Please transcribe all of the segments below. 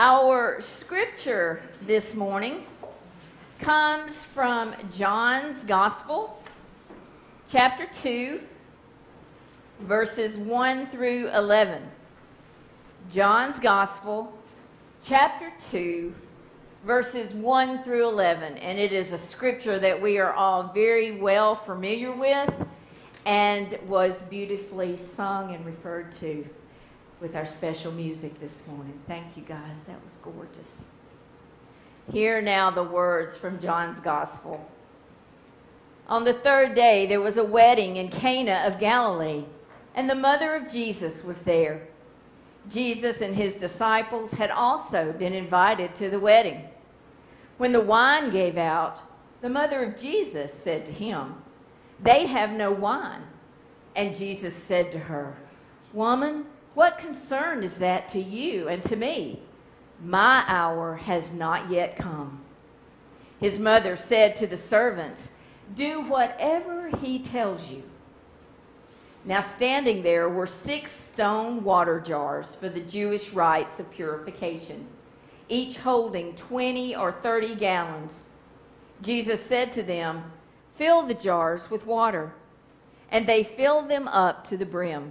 Our scripture this morning comes from John's Gospel, chapter 2, verses 1 through 11. John's Gospel, chapter 2, verses 1 through 11. And it is a scripture that we are all very well familiar with and was beautifully sung and referred to with our special music this morning. Thank you, guys. That was gorgeous. Hear now the words from John's Gospel. On the third day, there was a wedding in Cana of Galilee, and the mother of Jesus was there. Jesus and his disciples had also been invited to the wedding. When the wine gave out, the mother of Jesus said to him, They have no wine. And Jesus said to her, Woman, what concern is that to you and to me? My hour has not yet come. His mother said to the servants, Do whatever he tells you. Now, standing there were six stone water jars for the Jewish rites of purification, each holding 20 or 30 gallons. Jesus said to them, Fill the jars with water. And they filled them up to the brim.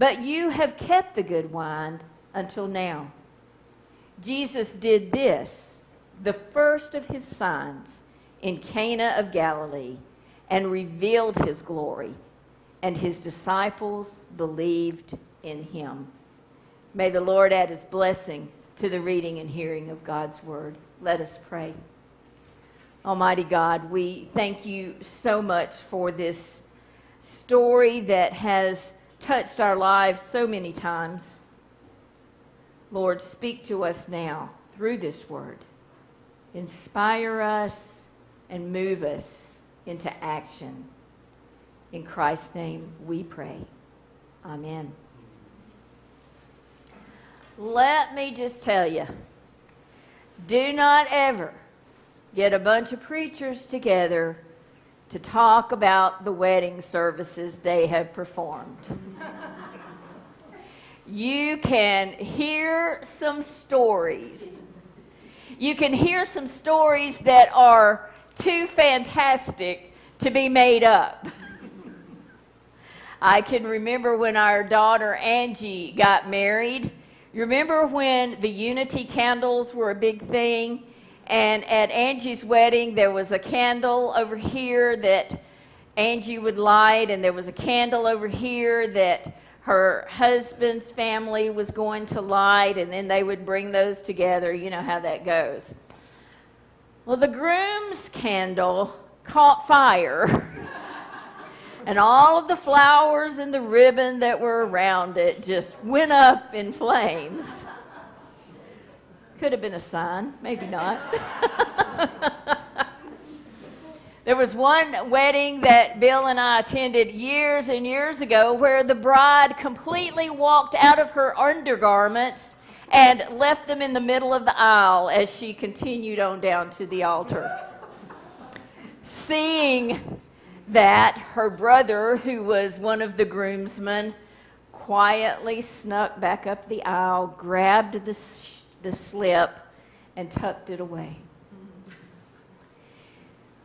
But you have kept the good wine until now. Jesus did this, the first of his signs, in Cana of Galilee, and revealed his glory, and his disciples believed in him. May the Lord add his blessing to the reading and hearing of God's word. Let us pray. Almighty God, we thank you so much for this story that has touched our lives so many times. Lord, speak to us now through this word. Inspire us and move us into action. In Christ's name we pray. Amen. Let me just tell you do not ever get a bunch of preachers together to talk about the wedding services they have performed. You can hear some stories. You can hear some stories that are too fantastic to be made up. I can remember when our daughter Angie got married. You remember when the unity candles were a big thing? And at Angie's wedding, there was a candle over here that Angie would light, and there was a candle over here that her husband's family was going to light, and then they would bring those together. You know how that goes. Well, the groom's candle caught fire, and all of the flowers and the ribbon that were around it just went up in flames. Could have been a sign, maybe not. there was one wedding that Bill and I attended years and years ago where the bride completely walked out of her undergarments and left them in the middle of the aisle as she continued on down to the altar. Seeing that, her brother, who was one of the groomsmen, quietly snuck back up the aisle, grabbed the the slip and tucked it away.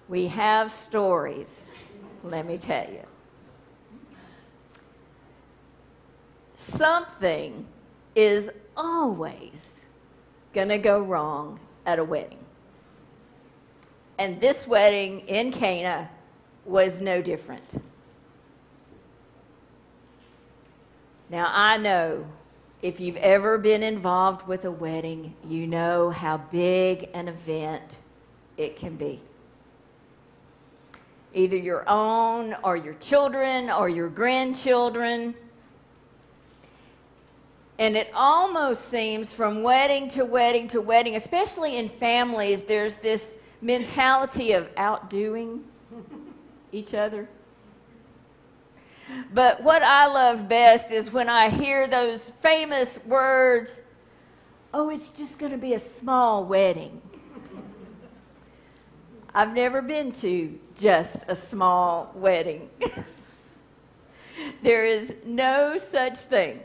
We have stories, let me tell you. Something is always going to go wrong at a wedding. And this wedding in Cana was no different. Now, I know if you've ever been involved with a wedding, you know how big an event it can be. Either your own, or your children, or your grandchildren. And it almost seems from wedding to wedding to wedding, especially in families, there's this mentality of outdoing each other. But what I love best is when I hear those famous words, oh, it's just going to be a small wedding. I've never been to just a small wedding. there is no such thing.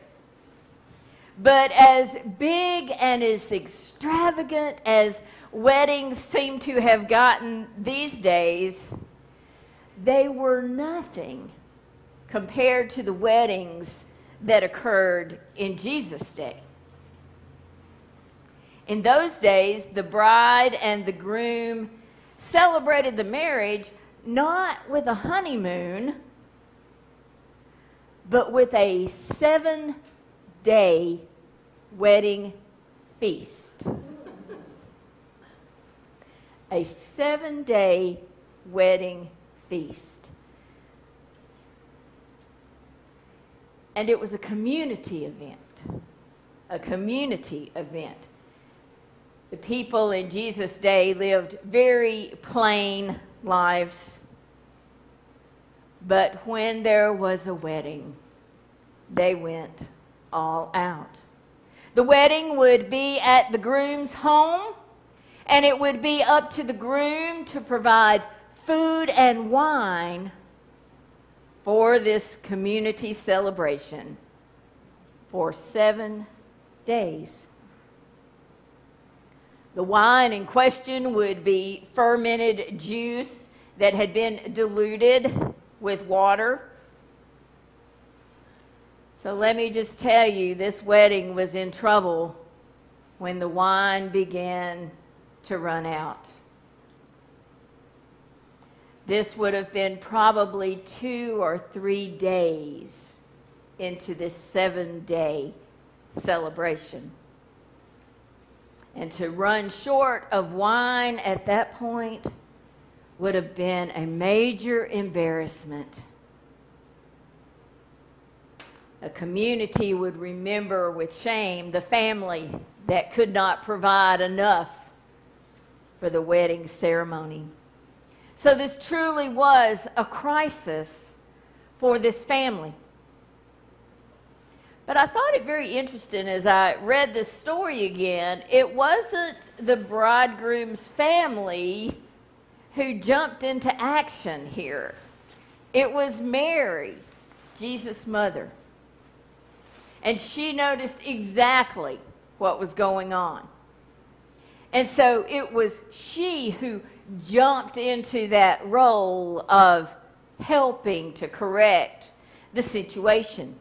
But as big and as extravagant as weddings seem to have gotten these days, they were nothing compared to the weddings that occurred in Jesus' day. In those days, the bride and the groom celebrated the marriage not with a honeymoon, but with a seven day wedding feast. a seven day wedding feast. And it was a community event. A community event. The people in Jesus' day lived very plain lives. But when there was a wedding, they went all out. The wedding would be at the groom's home, and it would be up to the groom to provide food and wine for this community celebration for seven days. The wine in question would be fermented juice that had been diluted with water. So let me just tell you this wedding was in trouble when the wine began to run out. This would have been probably two or three days into this seven day celebration. And to run short of wine at that point would have been a major embarrassment. A community would remember with shame the family that could not provide enough for the wedding ceremony. So, this truly was a crisis for this family. But I thought it very interesting as I read this story again. It wasn't the bridegroom's family who jumped into action here, it was Mary, Jesus' mother. And she noticed exactly what was going on. And so it was she who jumped into that role of helping to correct the situation.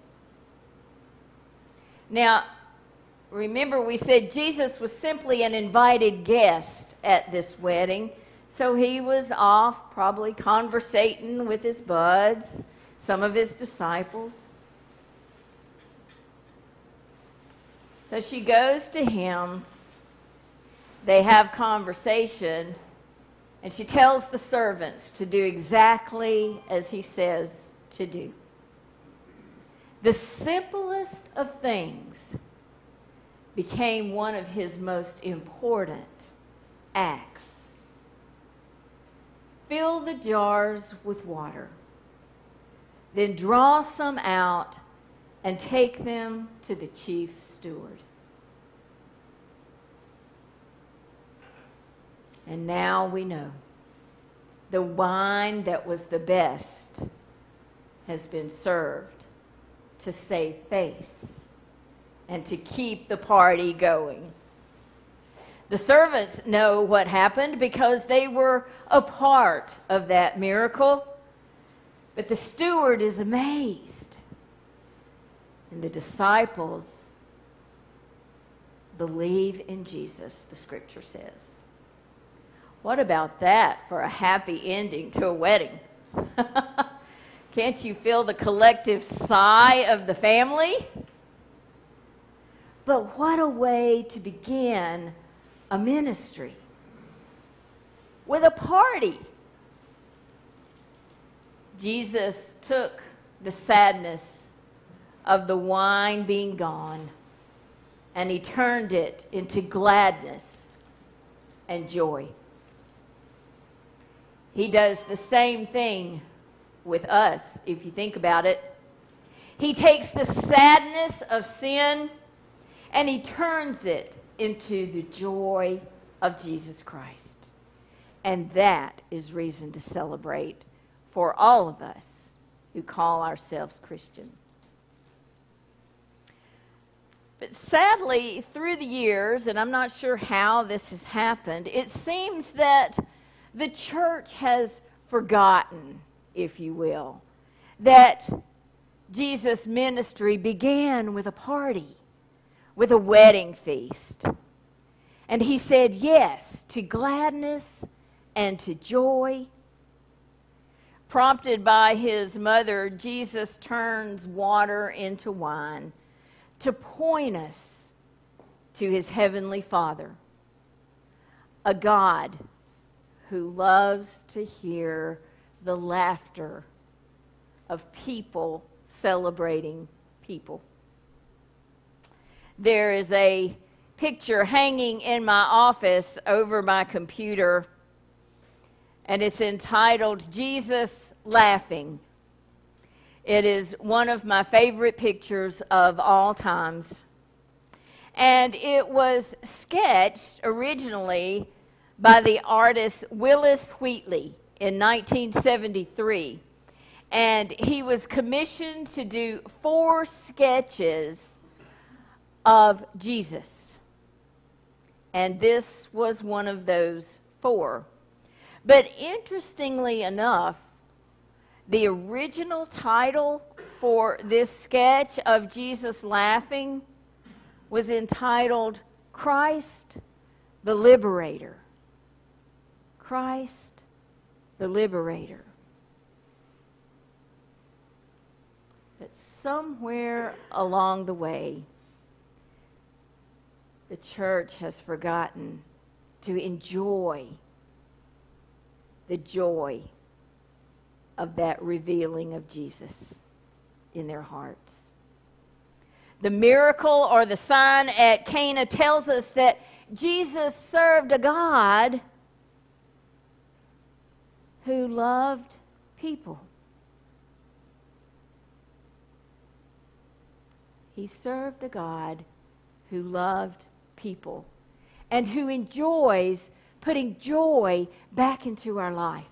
Now, remember, we said Jesus was simply an invited guest at this wedding. So he was off, probably conversating with his buds, some of his disciples. So she goes to him. They have conversation, and she tells the servants to do exactly as he says to do. The simplest of things became one of his most important acts. Fill the jars with water, then draw some out and take them to the chief steward. And now we know the wine that was the best has been served to save face and to keep the party going. The servants know what happened because they were a part of that miracle. But the steward is amazed. And the disciples believe in Jesus, the scripture says. What about that for a happy ending to a wedding? Can't you feel the collective sigh of the family? But what a way to begin a ministry with a party. Jesus took the sadness of the wine being gone and he turned it into gladness and joy. He does the same thing with us, if you think about it. He takes the sadness of sin and he turns it into the joy of Jesus Christ. And that is reason to celebrate for all of us who call ourselves Christian. But sadly, through the years, and I'm not sure how this has happened, it seems that the church has forgotten, if you will, that Jesus' ministry began with a party, with a wedding feast. And he said yes to gladness and to joy. Prompted by his mother, Jesus turns water into wine to point us to his heavenly Father, a God who loves to hear the laughter of people celebrating people. There is a picture hanging in my office over my computer, and it's entitled Jesus Laughing. It is one of my favorite pictures of all times. And it was sketched originally by the artist Willis Wheatley in 1973. And he was commissioned to do four sketches of Jesus. And this was one of those four. But interestingly enough, the original title for this sketch of Jesus laughing was entitled Christ the Liberator. Christ the Liberator. But somewhere along the way, the church has forgotten to enjoy the joy of that revealing of Jesus in their hearts. The miracle or the sign at Cana tells us that Jesus served a God who loved people. He served a God who loved people and who enjoys putting joy back into our life.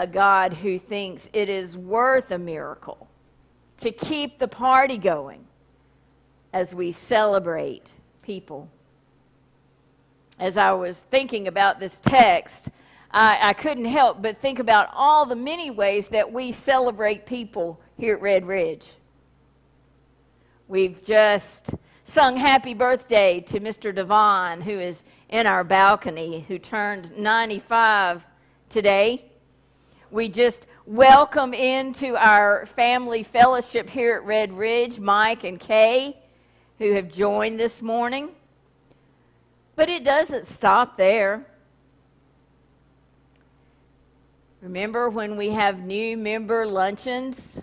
a God who thinks it is worth a miracle to keep the party going as we celebrate people. As I was thinking about this text, I, I, couldn't help but think about all the many ways that we celebrate people here at Red Ridge. We've just sung happy birthday to Mr. Devon, who is in our balcony, who turned 95 today we just welcome into our family fellowship here at Red Ridge Mike and Kay, who have joined this morning. But it doesn't stop there. Remember when we have new member luncheons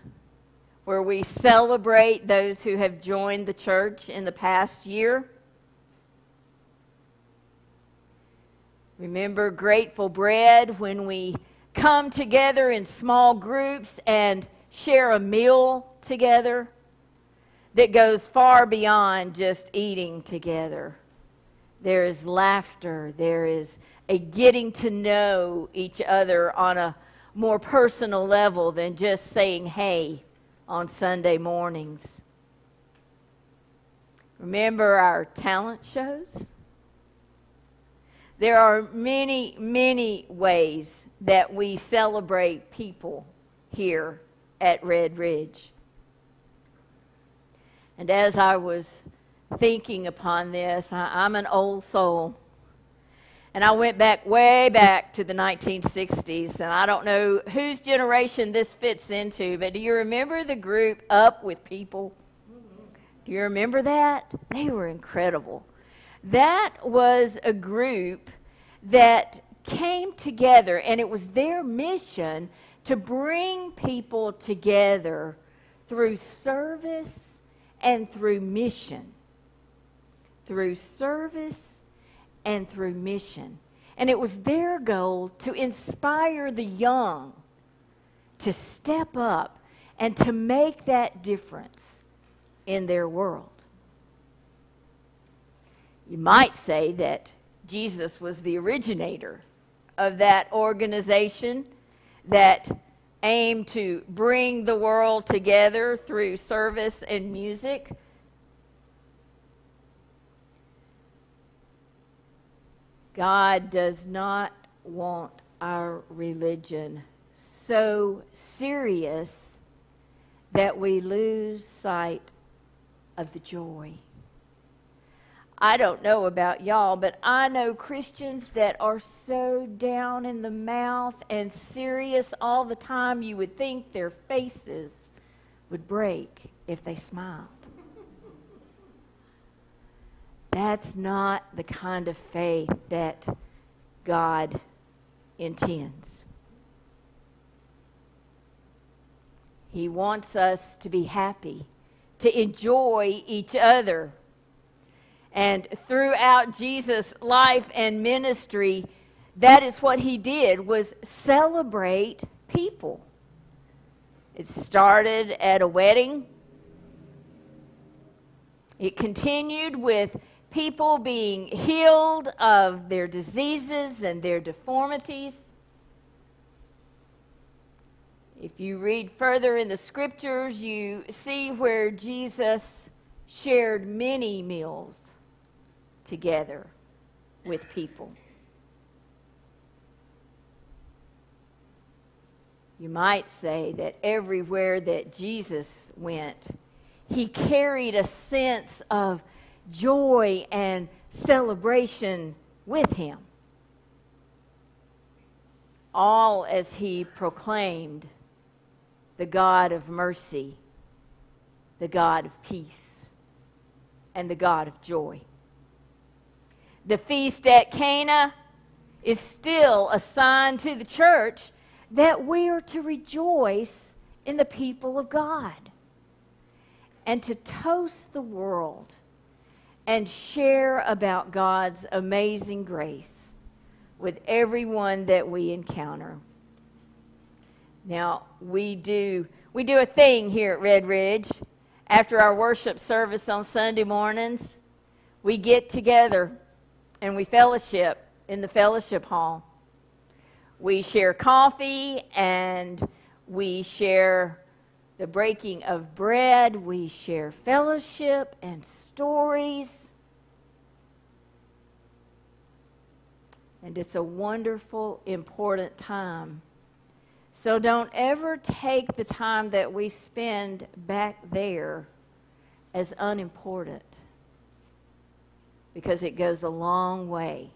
where we celebrate those who have joined the church in the past year? Remember Grateful Bread when we come together in small groups and share a meal together that goes far beyond just eating together. There is laughter, there is a getting to know each other on a more personal level than just saying hey on Sunday mornings. Remember our talent shows? There are many, many ways that we celebrate people here at Red Ridge. And as I was thinking upon this, I, am an old soul. And I went back way back to the 1960s, and I don't know whose generation this fits into, but do you remember the group Up with People? Do you remember that? They were incredible. That was a group that came together, and it was their mission to bring people together through service and through mission. Through service and through mission. And it was their goal to inspire the young to step up and to make that difference in their world. You might say that Jesus was the originator of that organization that aimed to bring the world together through service and music. God does not want our religion so serious that we lose sight of the joy. I don't know about y'all, but I know Christians that are so down in the mouth and serious all the time, you would think their faces would break if they smiled. That's not the kind of faith that God intends. He wants us to be happy, to enjoy each other and throughout Jesus' life and ministry, that is what he did was celebrate people. It started at a wedding. It continued with people being healed of their diseases and their deformities. If you read further in the scriptures, you see where Jesus shared many meals together with people. You might say that everywhere that Jesus went, he carried a sense of joy and celebration with him. All as he proclaimed the God of mercy, the God of peace, and the God of joy. The feast at Cana is still a sign to the church that we are to rejoice in the people of God and to toast the world and share about God's amazing grace with everyone that we encounter. Now, we do we do a thing here at Red Ridge after our worship service on Sunday mornings. We get together and we fellowship in the fellowship hall. We share coffee and we share the breaking of bread. We share fellowship and stories. And it's a wonderful, important time. So don't ever take the time that we spend back there as unimportant because it goes a long way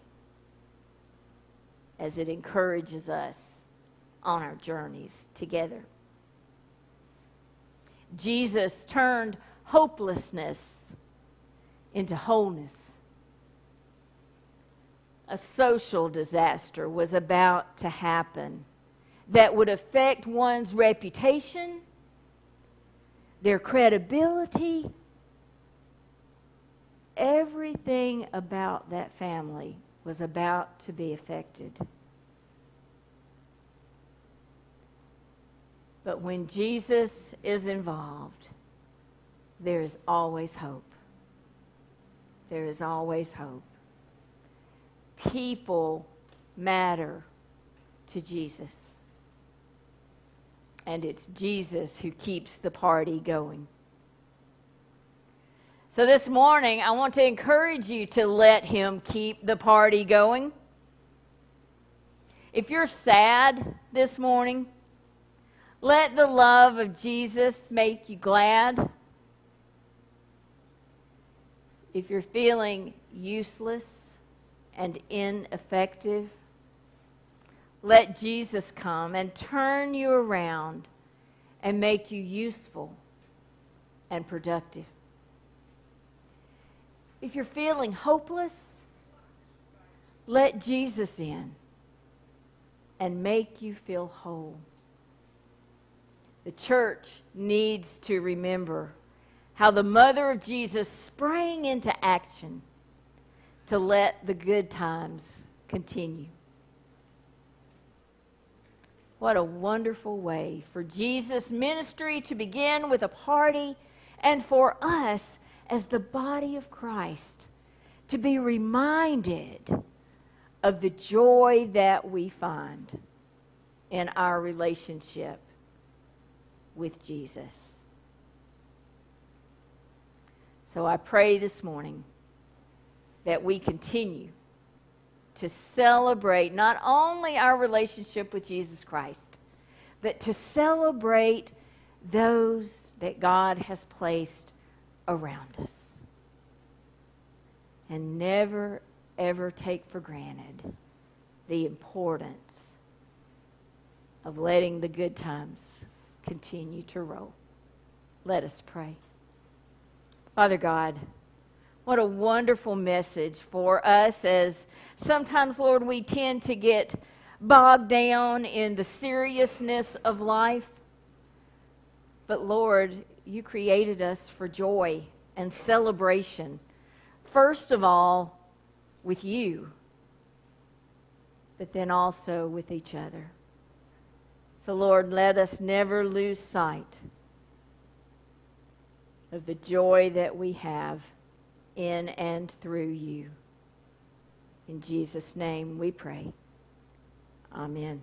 as it encourages us on our journeys together. Jesus turned hopelessness into wholeness. A social disaster was about to happen that would affect one's reputation, their credibility, everything about that family was about to be affected. But when Jesus is involved, there is always hope. There is always hope. People matter to Jesus. And it's Jesus who keeps the party going. So this morning, I want to encourage you to let Him keep the party going. If you're sad this morning, let the love of Jesus make you glad. If you're feeling useless and ineffective, let Jesus come and turn you around and make you useful and productive. If you're feeling hopeless, let Jesus in and make you feel whole. The church needs to remember how the mother of Jesus sprang into action to let the good times continue. What a wonderful way for Jesus' ministry to begin with a party and for us as the body of Christ to be reminded of the joy that we find in our relationship with Jesus. So I pray this morning that we continue to celebrate not only our relationship with Jesus Christ, but to celebrate those that God has placed around us. And never, ever take for granted the importance of letting the good times continue to roll. Let us pray. Father God, what a wonderful message for us as sometimes, Lord, we tend to get bogged down in the seriousness of life. But Lord, you created us for joy and celebration. First of all, with you, but then also with each other. So, Lord, let us never lose sight of the joy that we have in and through you. In Jesus' name we pray. Amen.